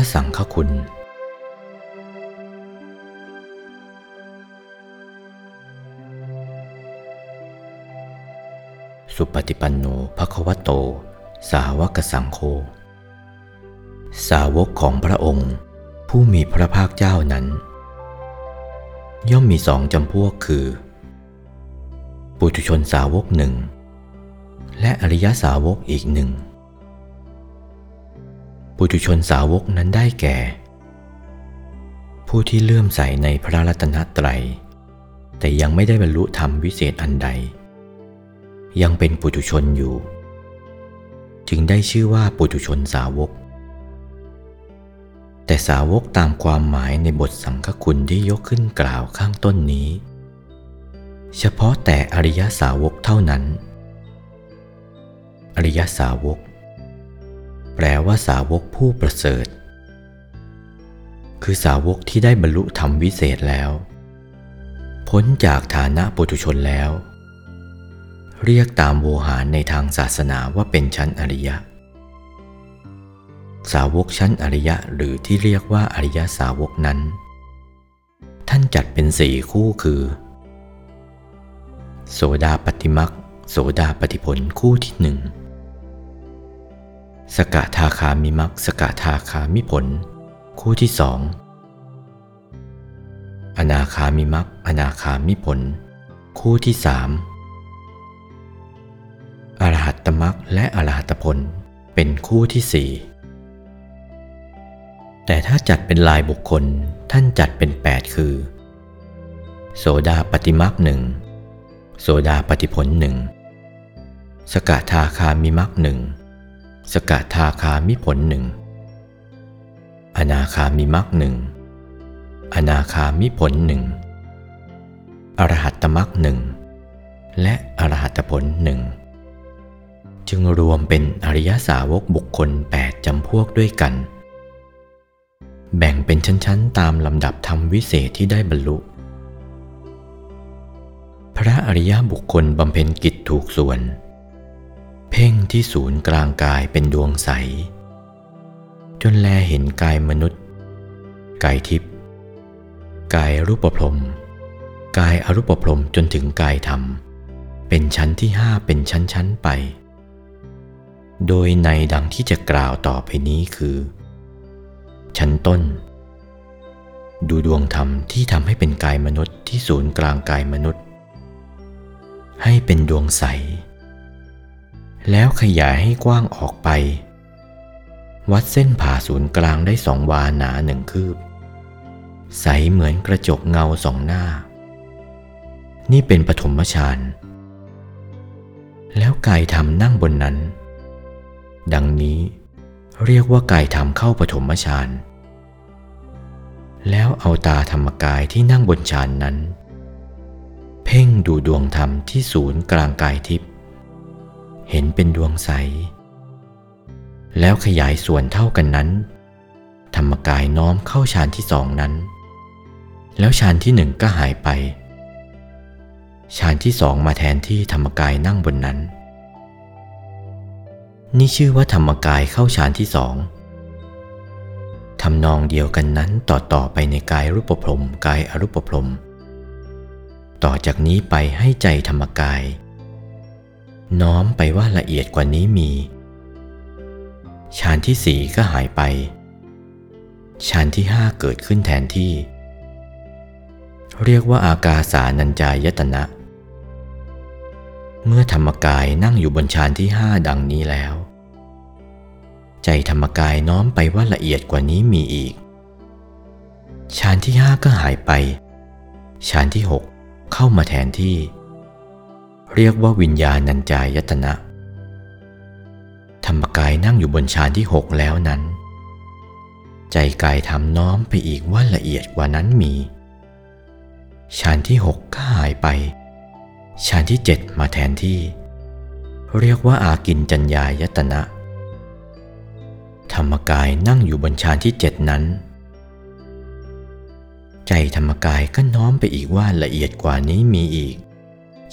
ระสังฆคุณ สุปฏิปันโนภควโต สาวกสังโฆ สาวกของพระองค์ ผู้มีพระภาคเจ้านั้น ย่อมมีสองจำพวกคือ ปุถุชนสาวกหนึ่ง และอริยสาวกอีกหนึ่ง ปุถุชนสาวกนั้นได้แก่ ผู้ที่เลื่อมใสในพระรัตนตรัย แต่ยังไม่ได้บรรลุธรรมวิเศษอันใด ยังเป็นปุถุชนอยู่ จึงได้ชื่อว่าปุถุชนสาวก แต่สาวกตามความหมายในบทสังฆคุณที่ยกขึ้นกล่าวข้างต้นนี้ เฉพาะแต่อริยสาวกเท่านั้น อริยสาวก แปลว่าสาวกผู้ประเสริฐ คือสาวกที่ได้บรรลุธรรมวิเศษแล้ว พ้นจากฐานะปุถุชนแล้ว เรียกตามโวหารในทางศาสนาว่าเป็นชั้นอริยะ สาวกชั้นอริยะหรือที่เรียกว่าอริยสาวกนั้น ท่านจัดเป็นสี่คู่คือ โสดาปฏิมักโสดาปฏิผลคู่ที่หนึ่ง สกทาคามิมักสกทาคามิผล คู่ที่สองอนาคามิมักอนาคามิผล คู่ที่สามอรหัตตมักและอรหัตผลเป็นคู่ที่สี่แต่ถ้าจัดเป็นลายบุคคลท่านจัดเป็น 8 คือ โสดาปฏิมักหนึ่งโสดาปฏิผลหนึ่งสกทาคามิมักหนึ่ง สกทาคามิผลหนึ่ง อนาคามิมักหนึ่ง อนาคามิผลหนึ่ง อรหัตตมักหนึ่ง และอรหัตผลหนึ่ง จึงรวมเป็นอริยสาวกบุคคล8จำพวกด้วยกัน แบ่งเป็นชั้นๆ ตามลำดับธรรมวิเศษที่ได้บรรลุ พระอริยบุคคลบำเพ็ญกิจถูกส่วน เพ่งที่ศูนย์กลางกายเป็นดวงใส จนแลเห็นกายมนุษย์ กายทิพย์กายรูปพรมกายอรูปพรมจนถึงกายธรรม เป็นชั้นที่ห้าเป็นชั้นๆไป โดยในดังที่จะกล่าวต่อไปนี้คือ ชั้นต้น ดูดวงธรรมที่ทำให้เป็นกายมนุษย์ที่ศูนย์กลางกายมนุษย์ ให้เป็นดวงใส แล้วขยายให้กว้างออกไป วัดเส้นผ่าศูนย์กลางได้สองวาหนาหนึ่งคืบ ใสเหมือนกระจกเงาสองหน้า นี่เป็นปฐมฌานแล้วกายธรรมนั่งบนนั้น ดังนี้เรียกว่ากายธรรมเข้าปฐมฌานแล้วเอาตาธรรมกายที่นั่งบนฌานนั้น เพ่งดูดวงธรรมที่ศูนย์กลางกายทิพย์ เห็นเป็นดวงใส แล้วขยายส่วนเท่ากันนั้น ธรรมกายน้อมเข้าฌานที่สองนั้น แล้วฌานที่หนึ่งก็หายไปฌานที่สองมาแทนที่ธรรมกายนั่งบนนั้น นี่ชื่อว่าธรรมกายเข้าฌานที่สองทำนองเดียวกันนั้นต่อต่อไปในกายรูปพรมกายอรูปพรม ต่อจากนี้ไปให้ใจธรรมกาย น้อมไปว่าละเอียดกว่านี้มีฌานที่สี่ก็หายไปฌานที่ห้าเกิดขึ้นแทนที่ เรียกว่าอากาสานัญจายตนะ เมื่อธรรมกายนั่งอยู่บนฌานที่ห้าดังนี้แล้ว ใจธรรมกายน้อมไปว่าละเอียดกว่านี้มีอีกฌานที่ห้าก็หายไปฌานที่หกเข้ามาแทนที่ เรียกว่าวิญญาณัญจายตนะ ธรรมกายนั่งอยู่บนฌานที่หกแล้วนั้น ใจกายทำน้อมไปอีกว่าละเอียดกว่านั้นมีฌานที่หกก็หายไปฌานที่เจ็ดมาแทนที่ เรียกว่าอากินจัญญายตนะ ธรรมกายนั่งอยู่บนฌานที่เจ็ดนั้น ใจธรรมกายก็น้อมไปอีกว่าละเอียดกว่านี้มีอีก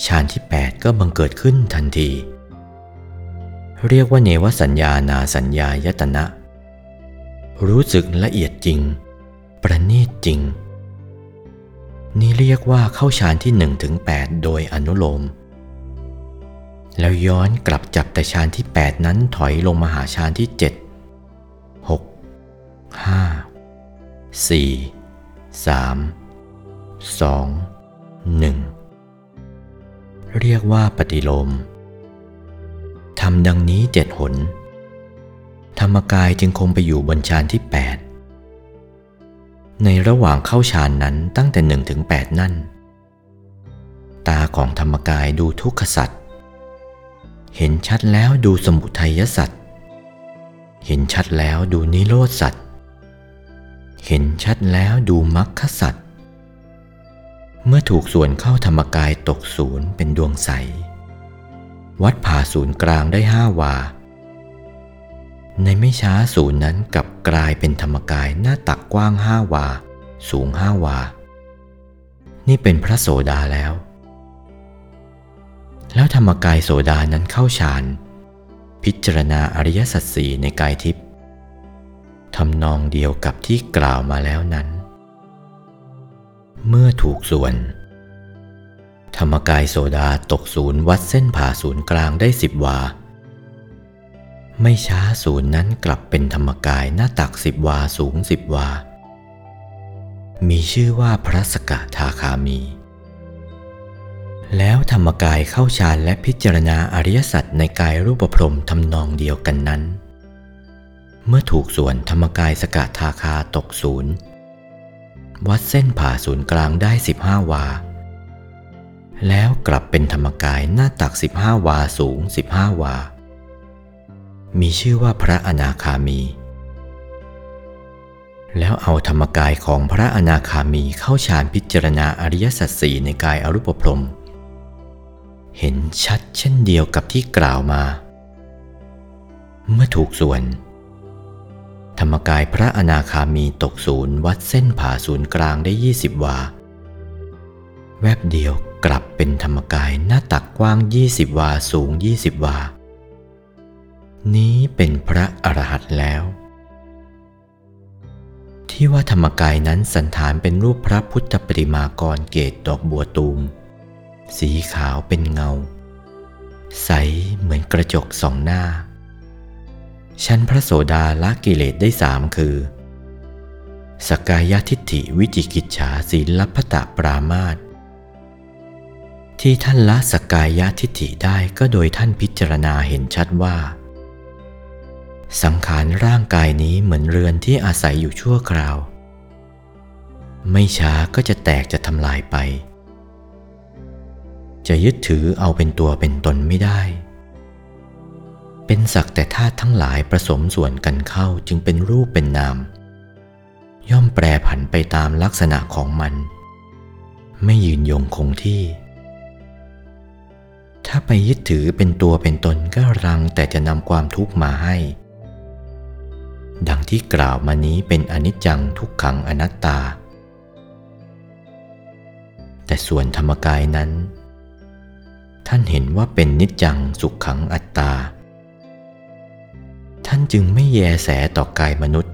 ฌานที่ 8 ก็บังเกิดขึ้นทันที เรียกว่าเนวสัญญานาสัญญายตนะ รู้สึกละเอียดจริง ประณีตจริง นี่เรียกว่าเข้าฌานที่1ถึง8โดยอนุโลม แล้วย้อนกลับจับแต่ฌานที่ 8 นั้นถอยลงมาหาฌานที่ 7 6 5 4 3 2 1 เรียกว่าปฏิโลมทำดังนี้เจ็ดหน ธรรมกายจึงคงไปอยู่บนฌานที่ 8 ในระหว่างเข้าฌานนั้นตั้งแต่หนึ่งถึงแปดนั่น ตาของธรรมกายดูทุกขสัตว์เห็นชัดแล้วดูสมุทัยสัตว์เห็นชัดแล้วดูนิโรธสัตว์เห็นชัดแล้วดูมรรคสัตว์ เมื่อถูกส่วนเข้าธรรมกายตกศูนย์เป็นดวงใส วัดผ่าศูนย์กลางได้ห้าวา ในไม่ช้าศูนย์นั้นกลับกลายเป็นธรรมกายหน้าตักกว้างห้าวา สูงห้าวา นี่เป็นพระโสดาแล้ว แล้วธรรมกายโสดานั้นเข้าฌานพิจารณาอริยสัจสี่ในกายทิพย์ทำนองเดียวกับที่กล่าวมาแล้วนั้น เมื่อถูกส่วน ธรรมกายโซดาตกศูนย์วัดเส้นผ่าศูนย์กลางได้สิบวา ไม่ช้าศูนย์นั้นกลับเป็นธรรมกายหน้าตักสิบวาสูงสิบวา มีชื่อว่าพระสกทาคามี แล้วธรรมกายเข้าฌานและพิจารณาอริยสัจในกายรูปพรมทำนองเดียวกันนั้น เมื่อถูกส่วนธรรมกายสกทาคาตกศูนย์ วัดเส้นผ่าศูนย์กลางได้ 15 วา แล้วกลับเป็นธรรมกายหน้าตัก 15 วาสูง 15 วา มีชื่อว่าพระอนาคามี แล้วเอาธรรมกายของพระอนาคามีเข้าฌานพิจารณาอริยสัจสี่ในกายอรูปพรม เห็นชัดเช่นเดียวกับที่กล่าวมา เมื่อถูกส่วน ธรรมกายพระอนาคามีตกศูนย์วัดเส้นผ่าศูนย์กลางได้ 20 วา แวบเดียวกลับเป็นธรรมกายหน้าตักกว้าง 20 วาสูง 20 วา นี้เป็นพระอรหันต์แล้ว ที่ว่าธรรมกายนั้นสันฐานเป็นรูปพระพุทธปฏิมากรเกตดอกบัวตูม สีขาวเป็นเงา ใสเหมือนกระจกสองหน้า ชั้นพระโสดาละกิเลสได้สามคือ สกายทิฏฐิวิจิกิจฉาศีลพัตะปรามาตที่ท่านละสกายทิฏฐิได้ก็โดยท่านพิจารณาเห็นชัดว่า สังขารร่างกายนี้เหมือนเรือนที่อาศัยอยู่ชั่วคราว ไม่ช้าก็จะแตกจะทำลายไป จะยึดถือเอาเป็นตัวเป็นตนไม่ได้ เป็นสักแต่ธาตุทั้งหลายผสมส่วนกันเข้าจึงเป็นรูปเป็นนาม ย่อมแปรผันไปตามลักษณะของมัน ไม่ยืนยงคงที่ ถ้าไปยึดถือเป็นตัวเป็นตนก็รังแต่จะนำความทุกข์มาให้ ดังที่กล่าวมานี้เป็นอนิจจังทุกขังอนัตตา แต่ส่วนธรรมกายนั้น ท่านเห็นว่าเป็นนิจจังสุขขังอัตตา ท่านจึงไม่แยแสต่อกายมนุษย์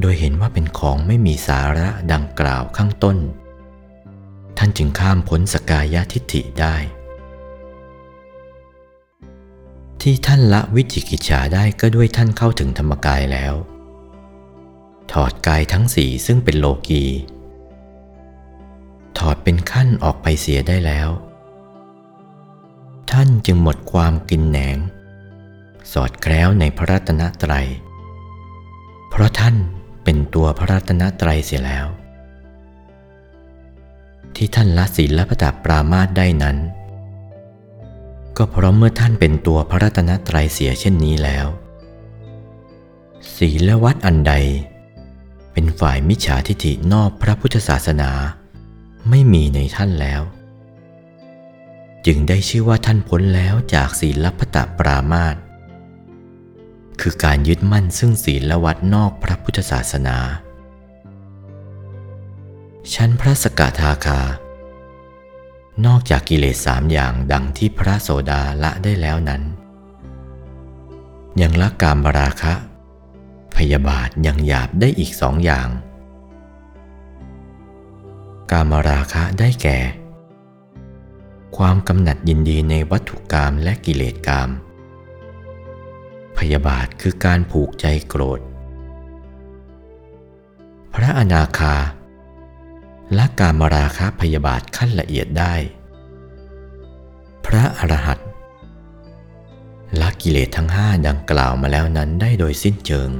โดยเห็นว่าเป็นของไม่มีสาระดังกล่าวข้างต้น ท่านจึงข้ามพ้นสกายทิฏฐิได้ ที่ท่านละวิจิกิจฉาได้ก็ด้วยท่านเข้าถึงธรรมกายแล้ว ถอดกายทั้งสี่ซึ่งเป็นโลกีถอดเป็นขั้นออกไปเสียได้แล้ว ท่านจึงหมดความกินแหนง สอดแคล้วในพระรัตนตรัย เพราะท่านเป็นตัวพระรัตนตรัยเสียแล้ว ที่ท่านละศีลและพระตปรามาสได้นั้น ก็เพราะเมื่อท่านเป็นตัวพระรัตนตรัยเสียเช่นนี้แล้ว ศีลและวัดอันใด เป็นฝ่ายมิจฉาทิฐินอกพระพุทธศาสนา ไม่มีในท่านแล้ว จึงได้ชื่อว่าท่านพ้นแล้วจากศีลพตปรามาต คือการยึดมั่นซึ่งศีลและวัดนอกพระพุทธศาสนา ชั้นพระสกทาคา นอกจากกิเลสสามอย่างดังที่พระโสดาละได้แล้วนั้น ยังละกามราคะ พยาบาทยังหยาบได้อีกสองอย่าง กามราคะได้แก่ ความกำหนัดยินดีในวัตถุกรรมและกิเลสกรรม พยาบาทคือการผูกใจโกรธ พระอนาคาละการมราคะพยาบาทขั้นละเอียดได้ พระอรหันต์ละกิเลสทั้งห้าดังกล่าวมาแล้วนั้นได้โดยสิ้นเชิง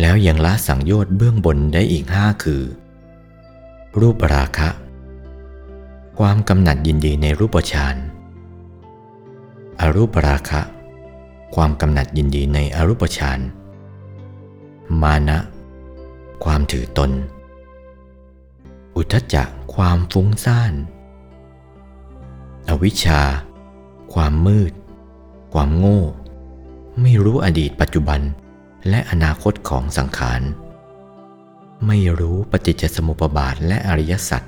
แล้วยังละสังโยชน์เบื้องบนได้อีกห้าคือ รูปราคะ ความกำหนัดยินดีในรูปฌานอรูปราคะ ความกำหนัดยินดีในอรูปฌาน มานะ ความถือตน อุทจจะความฟุ้งซ่าน อวิชชา ความมืด ความโง่ ไม่รู้อดีตปัจจุบันและอนาคตของสังขาร ไม่รู้ปฏิจจสมุปบาทและอริยสัจ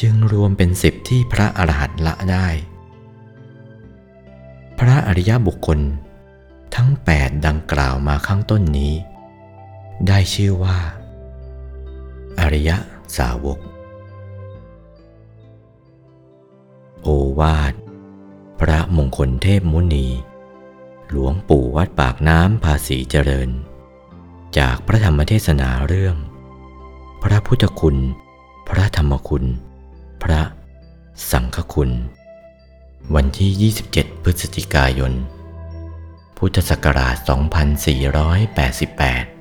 จึงรวมเป็นสิบที่พระอรหันต์ละได้ พระอริยบุคคล ทั้งแปดดังกล่าวมาข้างต้นนี้ ได้ชื่อว่า อริยสาวก โอวาท พระมงคลเทพมุนี หลวงปู่วัดปากน้ำภาษีเจริญ จากพระธรรมเทศนาเรื่อง พระพุทธคุณ พระธรรมคุณ พระสังฆคุณ วันที่ 27 พฤศจิกายน พุทธศักราช 2488